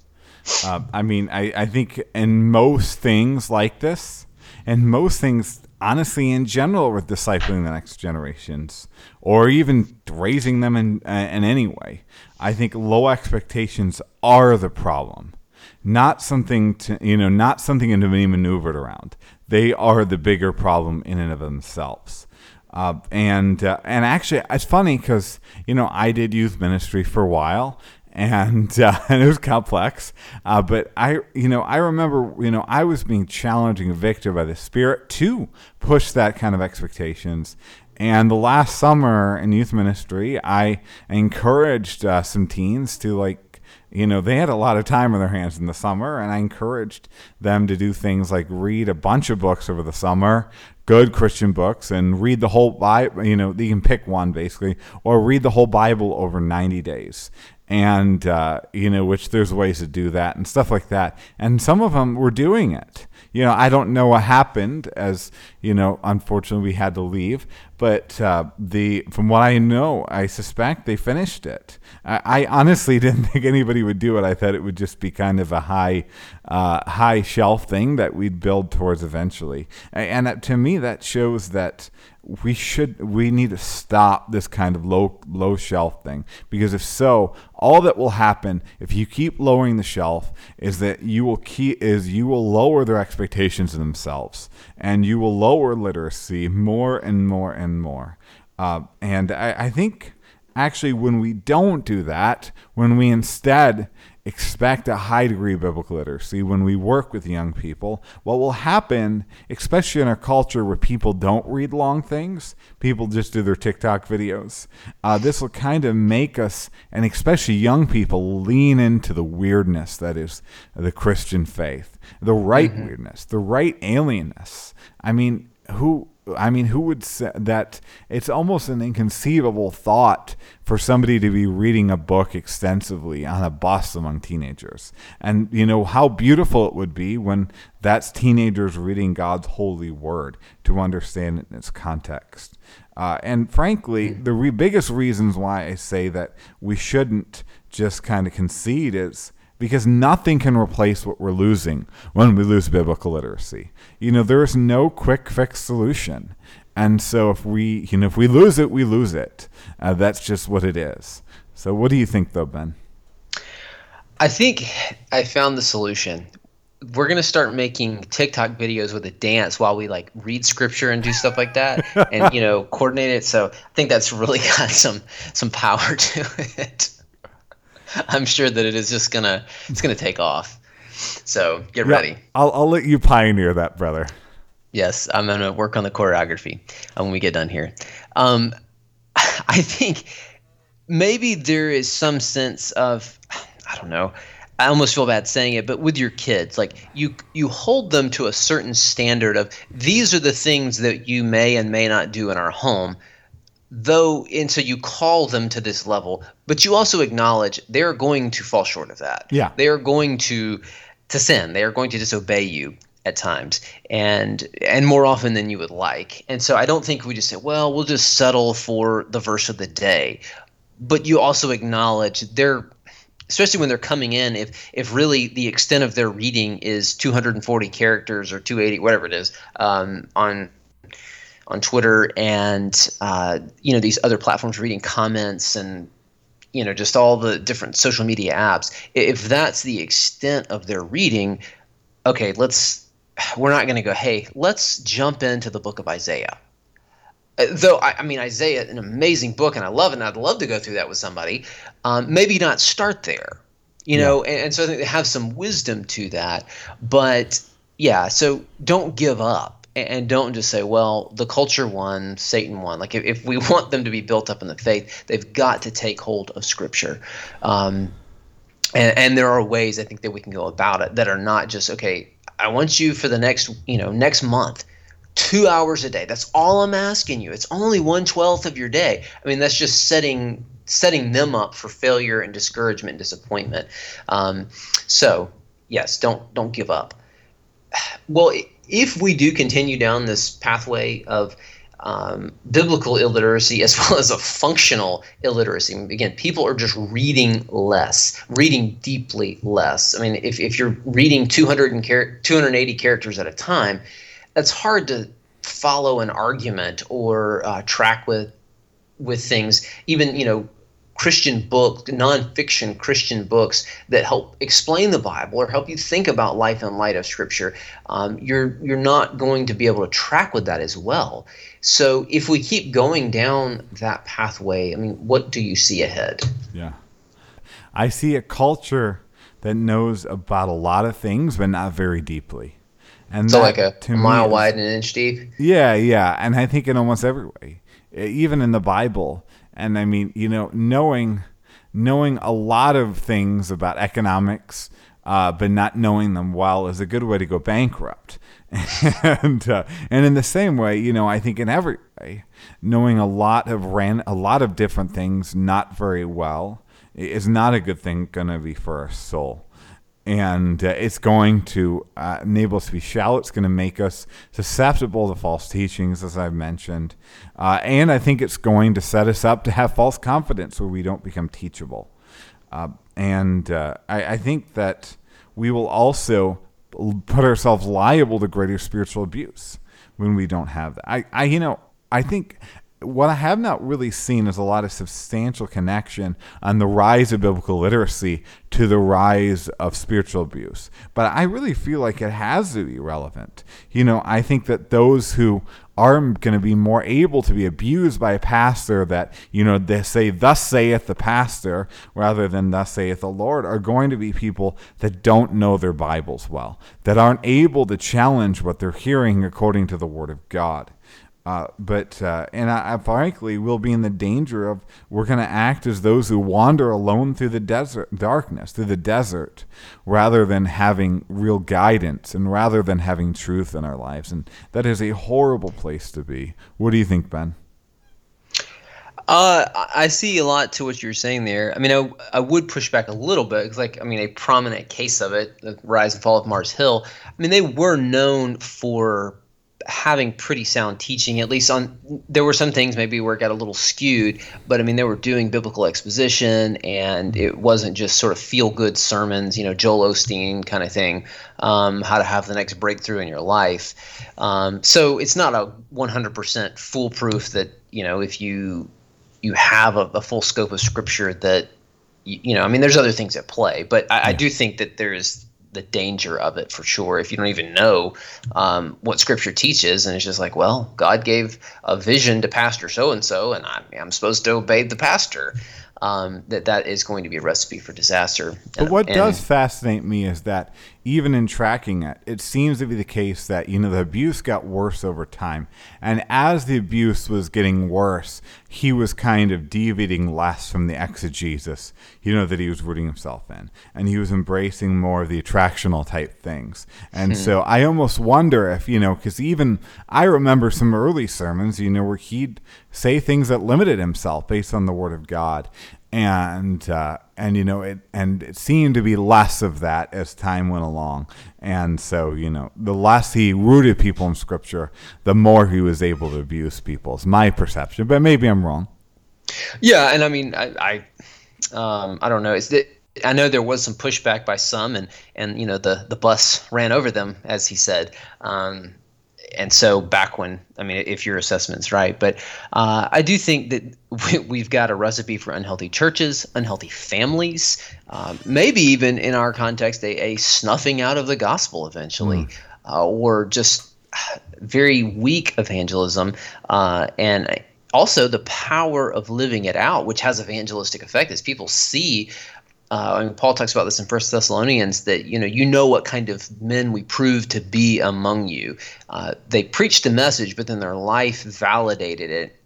Uh, I mean, I, I think in most things like this, and most things honestly in general with discipling the next generations or even raising them in uh, in any way i think low expectations are the problem not something to you know not something to be maneuvered around they are the bigger problem in and of themselves uh, and uh, and actually it's funny because you know I did youth ministry for a while and uh, and it was complex. Uh, but I, you know, I remember, you know, I was being challenged and convicted by the Spirit to push that kind of expectations. And the last summer in youth ministry, I encouraged uh, some teens to like. You know, they had a lot of time on their hands in the summer, and I encouraged them to do things like read a bunch of books over the summer, good Christian books and read the whole Bible. You know, you can pick one basically, or read the whole Bible over 90 days and uh, you know which there's ways to do that and stuff like that. And some of them were doing it. You know i don't know what happened as you know unfortunately we had to leave but uh, the from what i know i suspect they finished it. I, I, honestly didn't think anybody would do it. I thought it would just be kind of a high uh, high shelf thing that we'd build towards eventually. And, and to me that shows that we should we need to stop this kind of low low shelf thing. Because if so all that will happen if you keep lowering the shelf is that you will keep is you will lower their expectations of themselves. And you will lower literacy more and more and more. Uh, and I, I think actually when we don't do that when we instead expect a high degree of biblical literacy when we work with young people. What will happen, especially in our culture where people don't read long things, people just do their TikTok videos, uh, this will kind of make us, and especially young people, lean into the weirdness that is the Christian faith, the right mm-hmm. weirdness, the right alienness. I mean, who I mean, who would say that it's almost an inconceivable thought for somebody to be reading a book extensively on a bus among teenagers. And, you know, how beautiful it would be when that's teenagers reading God's holy word to understand it in its context. Uh, and frankly, hmm. the re- biggest reasons why I say that we shouldn't just kind of concede is because nothing can replace what we're losing when we lose biblical literacy. You know, there is no quick fix solution. And so if we, you know, if we lose it, we lose it. Uh, that's just what it is. So what do you think though, Ben? I think I found the solution. We're gonna start making TikTok videos with a dance while we like read scripture and do stuff like that, and you know coordinate it. So I think that's really got some some power to it. I'm sure that it is just gonna it's gonna take off. So get yeah, ready. I'll I'll let you pioneer that, brother. Yes, I'm gonna work on the choreography uh, when we get done here. Um, I think maybe there is some sense of I don't know. I almost feel bad saying it, but with your kids, like you you hold them to a certain standard of these are the things that you may and may not do in our home though and so you call them to this level but you also acknowledge they're going to fall short of that. Yeah. They are going to to sin. They are going to disobey you at times and and more often than you would like. And so i don't think we just say well we'll just settle for the verse of the day. But you also acknowledge they're especially when they're coming in if if really the extent of their reading is 240 characters or 280 whatever it is um, on on Twitter and uh, you know these other platforms reading comments and you know just all the different social media apps. If that's the extent of their reading okay let's we're not going to go hey let's jump into the book of isaiah. Uh, though I, I, mean isaiah an amazing book and i love it and i'd love to go through that with somebody. Um, maybe not start there you yeah. know and, and so i think they have some wisdom to that. But yeah so don't give up and don't just say, well, the culture won, Satan won. Like if, if we want them to be built up in the faith, they've got to take hold of Scripture. Um, and, and there are ways I think that we can go about it that are not just okay. I want you for the next, you know, next month, two hours a day. That's all I'm asking you. It's only one twelfth of your day. I mean, that's just setting setting them up for failure and discouragement and disappointment. Um, so yes, don't don't give up. Well. It, if we do continue down this pathway of um, biblical illiteracy as well as a functional illiteracy. Again, people are just reading less, reading deeply less. I mean, if, if you're reading 200 and char- 280 characters at a time, that's hard to follow an argument or uh, track with with things. Even you know Christian book, nonfiction Christian books that help explain the Bible or help you think about life in light of Scripture, um, you're you're not going to be able to track with that as well. So if we keep going down that pathway, I mean, what do you see ahead? Yeah, I see a culture that knows about a lot of things, but not very deeply. And so, like a, a mile is, wide and an inch deep. Yeah, yeah, and I think in almost every way, even in the Bible and I mean, you know, knowing knowing a lot of things about economics, uh, but not knowing them well is a good way to go bankrupt. and uh, and in the same way, you know, I think in every way, knowing a lot of ran a lot of different things not very well is not a good thing going to be for our soul and uh, it's going to uh, enable us to be shallow. It's going to make us susceptible to false teachings, as I've mentioned. Uh, and I think it's going to set us up to have false confidence where we don't become teachable. Uh, and uh, I, I, think that we will also put ourselves liable to greater spiritual abuse when we don't have that. I, I you know, I think what I have not really seen is a lot of substantial connection on the rise of biblical literacy to the rise of spiritual abuse. But I really feel like it has to be relevant. You know, I think that those who are going to be more able to be abused by a pastor that, you know, they say, Thus saith the pastor, rather than Thus saith the Lord, are going to be people that don't know their Bibles well, that aren't able to challenge what they're hearing according to the Word of God. Uh, but uh, and I, I, frankly will be in the danger of we're going to act as those who wander alone through the desert darkness through the desert rather than having real guidance and rather than having truth in our lives and that is a horrible place to be what do you think ben uh, I see a lot to what you're saying there. I mean, I, I would push back a little bit because, like, I mean, a prominent case of it, the rise and fall of Mars Hill. I mean, they were known for having pretty sound teaching. At least on there were some things maybe where it got a little skewed, but I mean they were doing biblical exposition, and it wasn't just sort of feel good sermons, you know, Joel Osteen kind of thing, um, how to have the next breakthrough in your life. Um, so it's not a 100% foolproof that you know if you you have a, a full scope of scripture that you, you, know i mean there's other things at play but I, yeah. I, do think that there's the danger of it for sure if you don't even know um, what scripture teaches. And it's just like well god gave a vision to pastor so and so and I'm, supposed to obey the pastor. Um, that that is going to be a recipe for disaster. But what and, does fascinate me is that even in tracking it, it seems to be the case that, you know, the abuse got worse over time. And as the abuse was getting worse, he was kind of deviating less from the exegesis, you know, that he was rooting himself in. And he was embracing more of the attractional type things. And hmm. so I almost wonder if, you know, because even I remember some early sermons, you know, where he'd say things that limited himself based on the word of God and uh, and you know it and it seemed to be less of that as time went along. And so you know the less he rooted people in scripture the more he was able to abuse people. Is my perception but maybe i'm wrong. Yeah and i mean i i, um, I don't know. Is that I know there was some pushback by some, and and you know the the bus ran over them, as he said. Um, and so back when I mean, if your assessment's right, but uh, I do think that we, have got a recipe for unhealthy churches, unhealthy families, um, maybe even in our context, a, a, snuffing out of the gospel eventually, mm. uh, or just very weak evangelism, uh, and also the power of living it out, which has evangelistic effect as people see uh, Paul talks about this in First Thessalonians that you know you know what kind of men we prove to be among you. Uh, they preached the message, but then their life validated it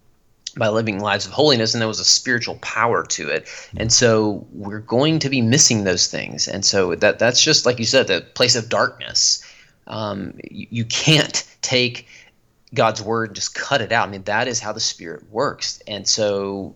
by living lives of holiness, and there was a spiritual power to it. And so we're going to be missing those things. And so that that's just like you said, the place of darkness. Um, you, you can't take God's word and just cut it out. I mean, that is how the Spirit works. And so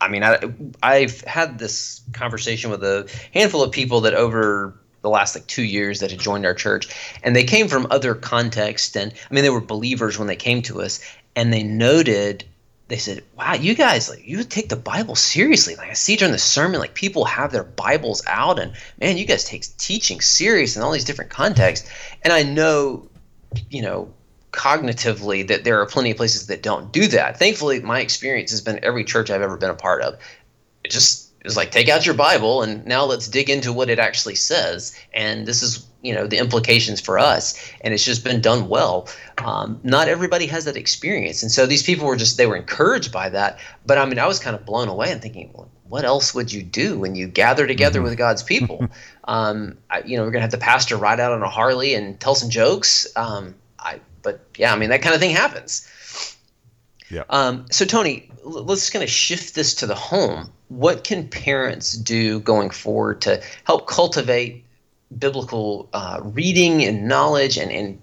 I mean, I, I've had this conversation with a handful of people that over the last like two years that had joined our church, and they came from other contexts. And I mean, they were believers when they came to us, and they noted they said, "Wow, you guys like you take the Bible seriously. Like I see during the sermon, like people have their Bibles out, and man, you guys take teaching serious in all these different contexts." And I know, you know, cognitively that there are plenty of places that don't do that. Thankfully, my experience has been every church I've ever been a part of. It just is like take out your Bible and now let's dig into what it actually says. And this is you know the implications for us. And it's just been done well. Um, not everybody has that experience, and so these people were just they were encouraged by that. But I mean, I was kind of blown away and thinking, well, what else would you do when you gather together mm-hmm. with God's people? um, I, you know, we're gonna have the pastor ride out on a Harley and tell some jokes. Um, I but yeah, I mean that kind of thing happens. Yeah. Um, so Tony, let's kind of shift this to the home. What can parents do going forward to help cultivate biblical uh, reading and knowledge and, and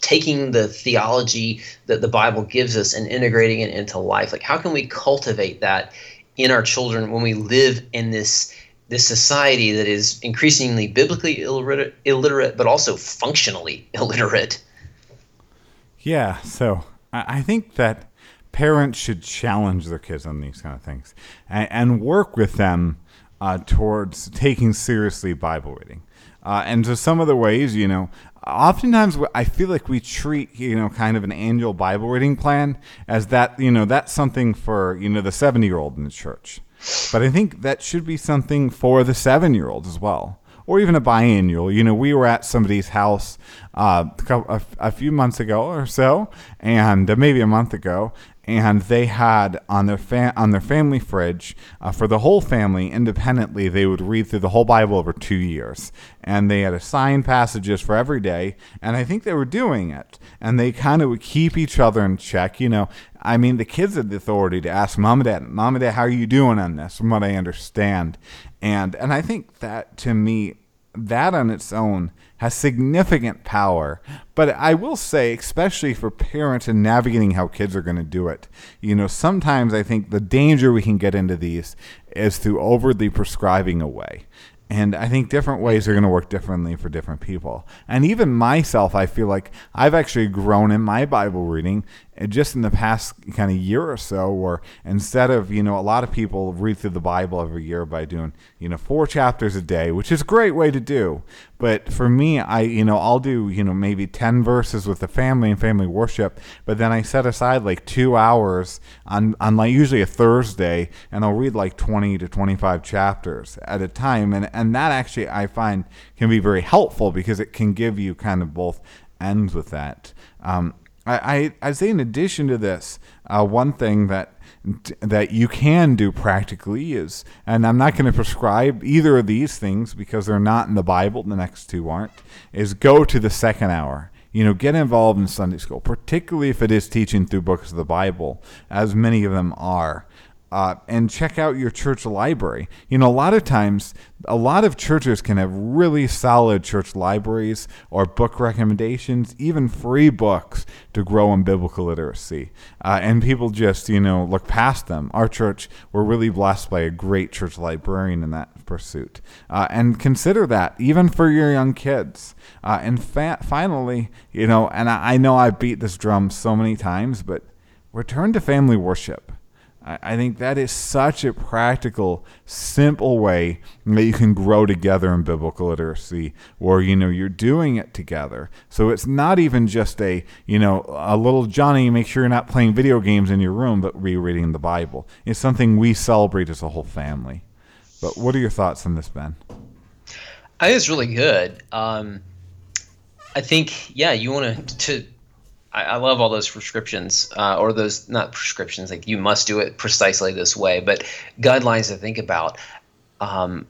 taking the theology that the Bible gives us and integrating it into life? Like, how can we cultivate that in our children when we live in this this society that is increasingly biblically illiterate, illiterate but also functionally illiterate? Yeah, so I think that parents should challenge their kids on these kind of things and, and work with them uh, towards taking seriously Bible reading. Uh, and so some of the ways, you know, oftentimes I feel like we treat, you know, kind of an annual Bible reading plan as that, you know, that's something for, you know, the 70 year old in the church. But I think that should be something for the seven year old as well or even a biannual. You know, we were at somebody's house uh, a, few months ago or so, and uh, maybe a month ago, and they had on their fa- on their family fridge uh, for the whole family independently. They would read through the whole Bible over two years, and they had assigned passages for every day. And I think they were doing it, and they kind of would keep each other in check. You know, I mean, the kids had the authority to ask mom and dad, mom and dad, how are you doing on this? From what I understand, and and I think that to me that on its own has significant power. But I will say, especially for parents and navigating how kids are going to do it, you know, sometimes I think the danger we can get into these is through overly prescribing away. and I think different ways are going to work differently for different people. And even myself, I feel like I've actually grown in my Bible reading just in the past kind of year or so, where instead of, you know, a lot of people read through the Bible every year by doing, you know, four chapters a day, which is a great way to do. But for me, I, you know, I'll do, you know, maybe 10 verses with the family and family worship, but then I set aside like two hours on, on like usually a Thursday and I'll read like 20 to 25 chapters at a time. And, and that actually I find can be very helpful because it can give you kind of both ends with that. Um, I, I, say in addition to this, uh, one thing that that you can do practically is, and I'm not going to prescribe either of these things because they're not in the Bible. The next two aren't. Is go to the second hour. You know, get involved in Sunday school, particularly if it is teaching through books of the Bible, as many of them are uh, and check out your church library. You know, a lot of times, a lot of churches can have really solid church libraries or book recommendations, even free books to grow in biblical literacy. Uh, and people just, you know, look past them. Our church, we're really blessed by a great church librarian in that pursuit. Uh, and consider that, even for your young kids. Uh, and fa- finally, you know, and I, I know I beat this drum so many times, but return to family worship. I think that is such a practical, simple way that you can grow together in biblical literacy, where you know you're doing it together. So it's not even just a you know a little Johnny. Make sure you're not playing video games in your room, but rereading the Bible. It's something we celebrate as a whole family. But what are your thoughts on this, Ben? I think it's really good. Um, I think yeah, you want to to I, I love all those prescriptions uh, or those not prescriptions like you must do it precisely this way, but guidelines to think about. Um,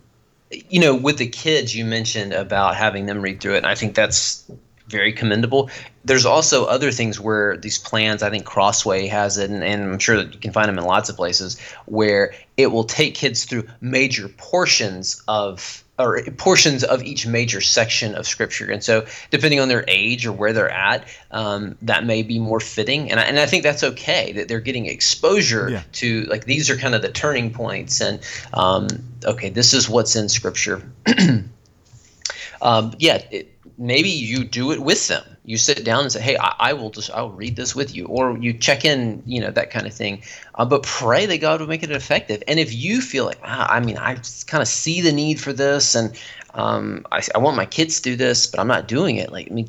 you know, with the kids, you mentioned about having them read through it, and I think that's very commendable. There's also other things where these plans, I think Crossway has it, and, and, I'm sure that you can find them in lots of places, where it will take kids through major portions of or portions of each major section of scripture. And so, depending on their age or where they're at, um, that may be more fitting. And I, and I think that's okay that they're getting exposure yeah. to like these are kind of the turning points. And um, okay, this is what's in scripture. um, yeah, it, maybe you do it with them you sit down and say, "Hey, I, I, will just I'll read this with you," or you check in, you know, that kind of thing. Uh, but pray that God will make it effective. And if you feel like, ah, I mean, I kind of see the need for this, and um, I, I want my kids to do this, but I'm not doing it. Like, I mean,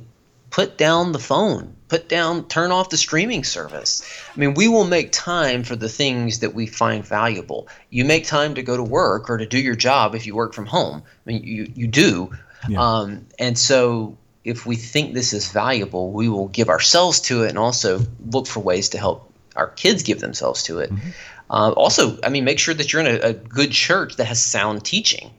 put down the phone, put down, turn off the streaming service. I mean, we will make time for the things that we find valuable. You make time to go to work or to do your job if you work from home. I mean, you you do. Yeah. Um, and so if we think this is valuable, we will give ourselves to it and also look for ways to help our kids give themselves to it. Mm-hmm. Uh, also, I mean, make sure that you're in a, a, good church that has sound teaching.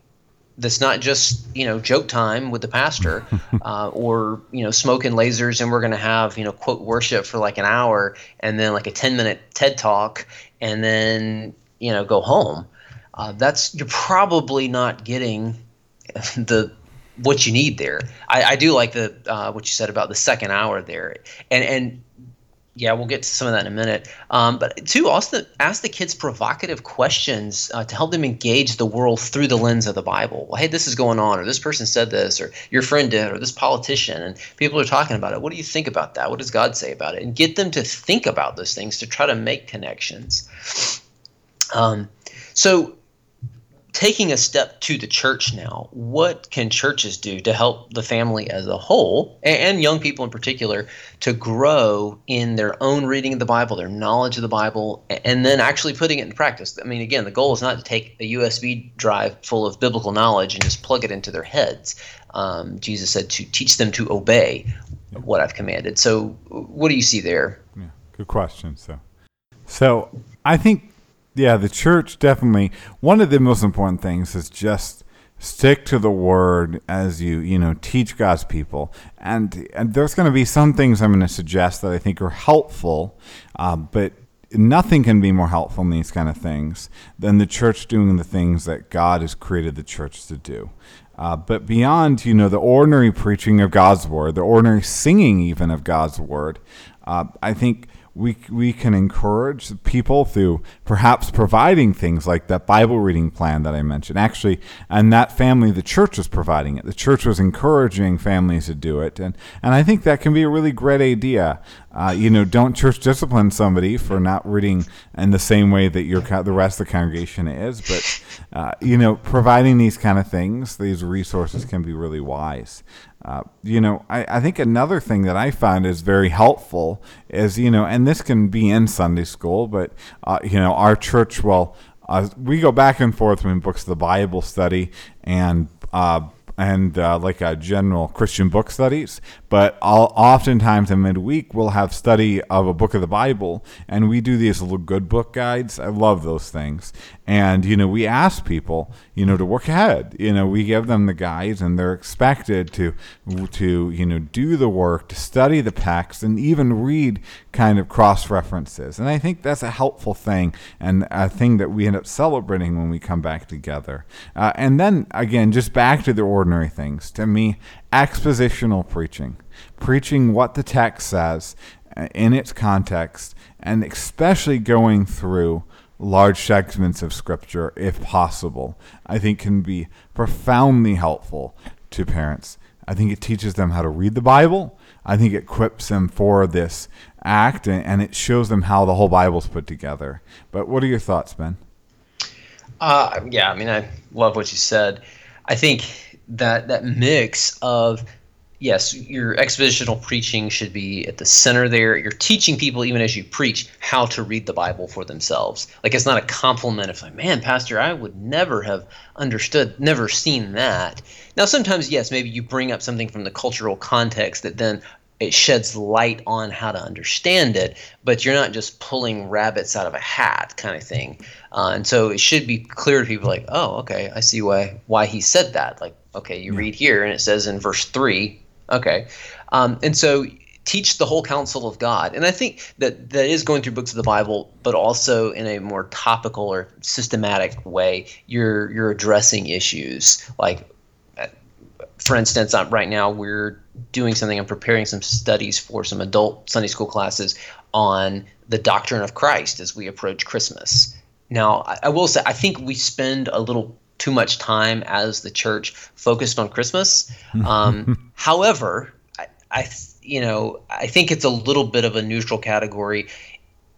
That's not just you know joke time with the pastor, uh, or you know smoking lasers and we're going to have you know quote worship for like an hour and then like a ten minute TED talk and then you know go home. Uh, that's you're probably not getting the what you need there. I, I do like the uh, what you said about the second hour there, and and yeah, we'll get to some of that in a minute. Um, but two, also ask the kids provocative questions uh, to help them engage the world through the lens of the Bible. Well, hey, this is going on, or this person said this, or your friend did, or this politician, and people are talking about it. What do you think about that? What does God say about it? And get them to think about those things to try to make connections. Um, so taking a step to the church now, what can churches do to help the family as a whole and young people in particular to grow in their own reading of the Bible, their knowledge of the Bible, and then actually putting it in practice? I mean, again, the goal is not to take a USB drive full of biblical knowledge and just plug it into their heads. Um, Jesus said to teach them to obey what I've commanded. So, what do you see there? Yeah, good question. So, so I think yeah, the church definitely. One of the most important things is just stick to the word as you you know teach God's people. And and there's going to be some things I'm going to suggest that I think are helpful, uh, but nothing can be more helpful in these kind of things than the church doing the things that God has created the church to do. Uh, but beyond, you know, the ordinary preaching of God's word, the ordinary singing even of God's word, uh, I think we we can encourage people through perhaps providing things like that Bible reading plan that I mentioned. Actually, and that family, the church was providing it. The church was encouraging families to do it, and and I think that can be a really great idea. Uh, you know, don't church discipline somebody for not reading in the same way that your the rest of the congregation is, but uh, you know, providing these kind of things, these resources can be really wise. Uh, you know, I, I think another thing that I find is very helpful is, you know, and this can be in Sunday school, but, uh, you know, our church, well, uh, we go back and forth between books of the Bible study and uh, and uh, like a general Christian book studies. But I'll, oftentimes in midweek, we'll have study of a book of the Bible, and we do these little good book guides. I love those things. And, you know, we ask people, you know, to work ahead. You know, we give them the guides, and they're expected to, to you know, do the work, to study the text, and even read kind of cross references. And I think that's a helpful thing and a thing that we end up celebrating when we come back together. Uh, and then, again, just back to the ordinary things. To me, expositional preaching, preaching what the text says uh, in its context, and especially going through large segments of scripture if possible, I think can be profoundly helpful to parents. I think it teaches them how to read the Bible. I think it equips them for this act and, and it shows them how the whole Bible's put together. But what are your thoughts, Ben? Uh, yeah, I mean, I love what you said. I think that that mix of yes, your expositional preaching should be at the center there. You're teaching people, even as you preach, how to read the Bible for themselves. Like it's not a compliment if, like, man, Pastor, I would never have understood, never seen that. Now, sometimes, yes, maybe you bring up something from the cultural context that then it sheds light on how to understand it, but you're not just pulling rabbits out of a hat kind of thing. Uh, and so it should be clear to people like, oh, okay, I see why why he said that. Like, okay, you read here and it says in verse three, Okay. Um, and so teach the whole counsel of God. And I think that that is going through books of the Bible, but also in a more topical or systematic way. You're you're addressing issues like, for instance, right now we're doing something. I'm preparing some studies for some adult Sunday school classes on the doctrine of Christ as we approach Christmas. Now, I, I will say I think we spend a little too much time as the church focused on Christmas. Um, however, I, I, you know I think it's a little bit of a neutral category.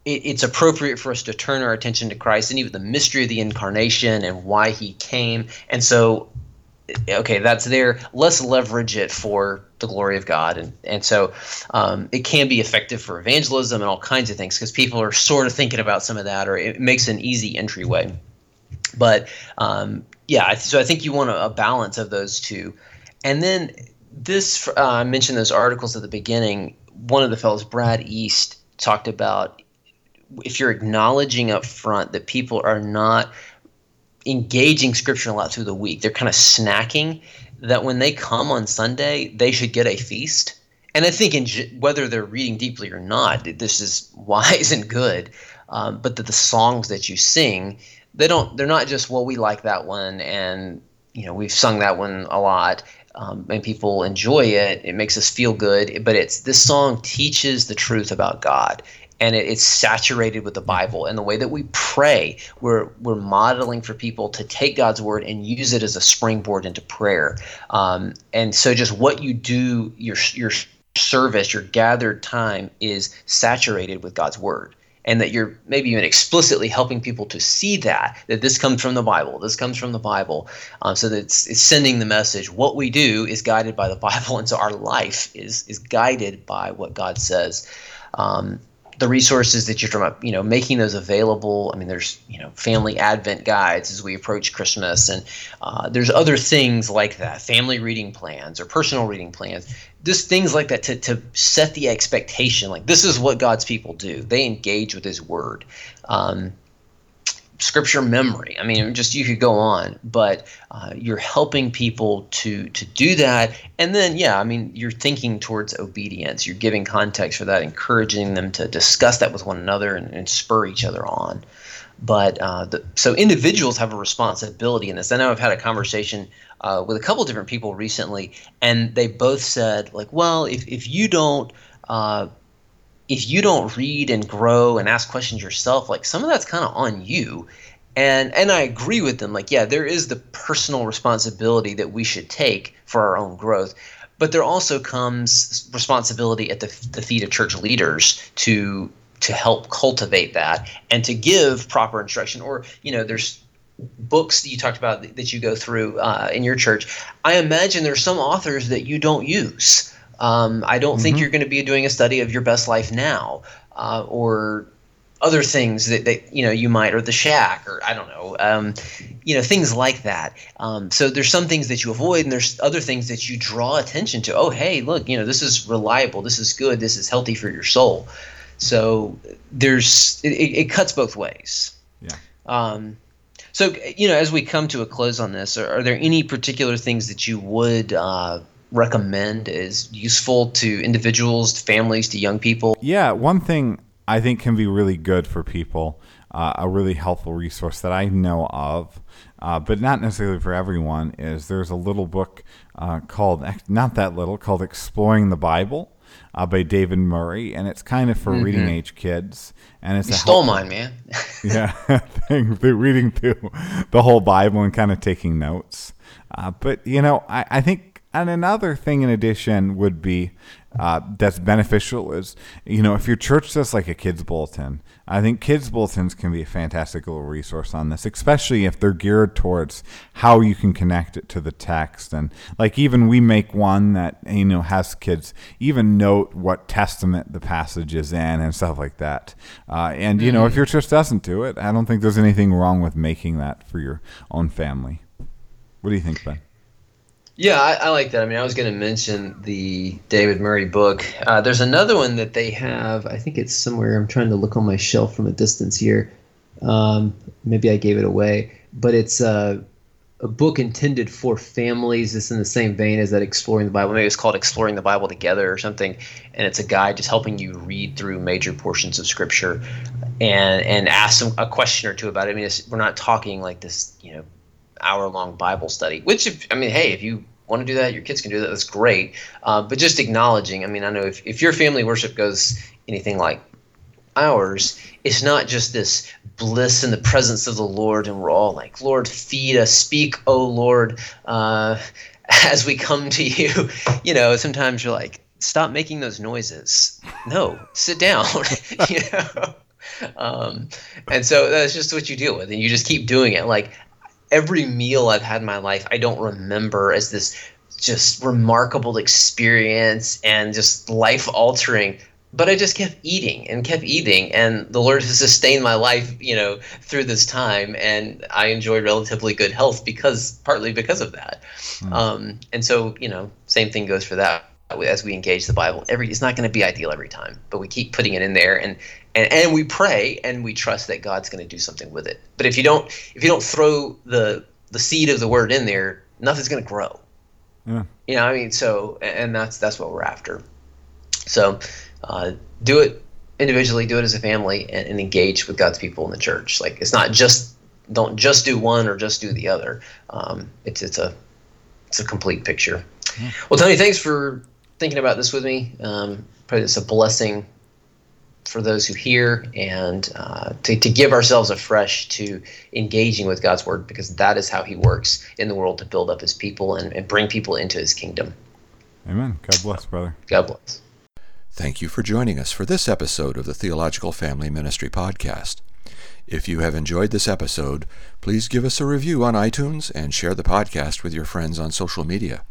It, it's appropriate for us to turn our attention to Christ and even the mystery of the incarnation and why He came. And so, okay, that's there. Let's leverage it for the glory of God, and and so um, it can be effective for evangelism and all kinds of things because people are sort of thinking about some of that, or it makes an easy entryway. But um, yeah, so I think you want a, balance of those two. And then this, uh, I mentioned those articles at the beginning. One of the fellows, Brad East, talked about if you're acknowledging up front that people are not engaging scripture a lot through the week, they're kind of snacking, that when they come on Sunday, they should get a feast. And I think in, whether they're reading deeply or not, this is wise and good. Um, but that the songs that you sing they don't they're not just well we like that one and you know we've sung that one a lot um, and people enjoy it it makes us feel good but it's this song teaches the truth about god and it, it's saturated with the bible. And the way that we pray we're we're modeling for people to take god's word and use it as a springboard into prayer. Um, and so just what you do your your service your gathered time is saturated with god's word. And that you're maybe even explicitly helping people to see that that this comes from the bible this comes from the bible. Um, so that it's, it's sending the message. What we do is guided by the bible. And so our life is is guided by what god says. Um, the resources that you're about, you know, making those available. I mean, there's, you know, family advent guides as we approach Christmas, and uh, there's other things like that, family reading plans or personal reading plans, just things like that to, to set the expectation. Like, this is what God's people do. They engage with His Word. Um, scripture memory. I mean, just you could go on, but uh, you're helping people to to do that, and then yeah, I mean, you're thinking towards obedience. You're giving context for that, encouraging them to discuss that with one another and, and spur each other on. But uh, the, so individuals have a responsibility in this. I know I've had a conversation uh, with a couple different people recently, and they both said like, well, if if you don't uh, if you don't read and grow and ask questions yourself, like some of that's kind of on you. And and I agree with them. Like, yeah, there is the personal responsibility that we should take for our own growth, but there also comes responsibility at the, the feet of church leaders to to help cultivate that and to give proper instruction. Or you know, there's books that you talked about that you go through uh, in your church. I imagine there's some authors that you don't use um, I don't mm-hmm. think you're going to be doing a study of your best life now, uh, or other things that, that you know you might, or the shack, or I don't know, um, you know, things like that. Um, so there's some things that you avoid, and there's other things that you draw attention to. Oh, hey, look, you know, this is reliable, this is good, this is healthy for your soul. So there's it, it cuts both ways. Yeah. Um, so you know, as we come to a close on this, are, are there any particular things that you would uh, recommend is useful to individuals, to families, to young people? Yeah, one thing I think can be really good for people, uh, a really helpful resource that I know of, uh, but not necessarily for everyone, is there's a little book uh, called, not that little, called Exploring the Bible. Uh, by David Murray, and it's kind of for mm-hmm. reading age kids. And it's you stole mine, man. yeah, thing, reading through the whole Bible and kind of taking notes. Uh, but you know, I, I think and another thing in addition would be uh, that's beneficial is, you know, if your church does like a kids bulletin, I think kids bulletins can be a fantastic little resource on this, especially if they're geared towards how you can connect it to the text. And like even we make one that, you know, has kids even note what testament the passage is in and stuff like that. Uh, and, you know, if mm-hmm. your church doesn't do it, I don't think there's anything wrong with making that for your own family. What do you think, Ben? Yeah, I, I, like that. I mean, I was going to mention the David Murray book. Uh, there's another one that they have. I think it's somewhere. I'm trying to look on my shelf from a distance here. Um, maybe I gave it away, but it's uh, a book intended for families. It's in the same vein as that Exploring the Bible. Maybe it's called Exploring the Bible Together or something. And it's a guide just helping you read through major portions of Scripture and and ask some, a question or two about it. I mean, we're not talking like this, you know hour long Bible study. Which, if, I mean, hey, if you want to do that, your kids can do that. That's great. Uh, but just acknowledging. I mean, I know if if your family worship goes anything like ours, it's not just this bliss in the presence of the Lord, and we're all like, Lord, feed us, speak, oh Lord, uh, as we come to you. You know, sometimes you're like, stop making those noises. No, sit down. you know. Um, and so that's just what you deal with, and you just keep doing it. Like every meal I've had in my life, I don't remember as this just remarkable experience and just life altering. But I just kept eating and kept eating, and the Lord has sustained my life, you know, through this time, and I enjoy relatively good health because partly because of that. Mm. Um, and so, you know, same thing goes for that as we engage the Bible. Every it's not going to be ideal every time, but we keep putting it in there, and and and we pray and we trust that God's going to do something with it. But if you don't if you don't throw the the seed of the word in there, nothing's going to grow. Yeah. You know, I mean, so and that's that's what we're after. So, uh, do it individually, do it as a family, and, and engage with God's people in the church. Like it's not just don't just do one or just do the other. Um, it's it's a it's a complete picture. Yeah. Well, Tony, thanks for thinking about this with me. Um, probably it's a blessing for those who hear and uh, to, to give ourselves afresh to engaging with God's word because that is how he works in the world to build up his people and, and bring people into his kingdom. Amen. God bless, brother. God bless. Thank you for joining us for this episode of the Theological Family Ministry Podcast. If you have enjoyed this episode, please give us a review on iTunes and share the podcast with your friends on social media.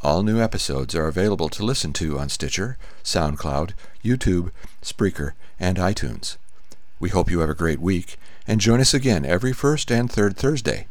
All new episodes are available to listen to on Stitcher, SoundCloud, YouTube, Spreaker, and iTunes. We hope you have a great week and join us again every first and third Thursday.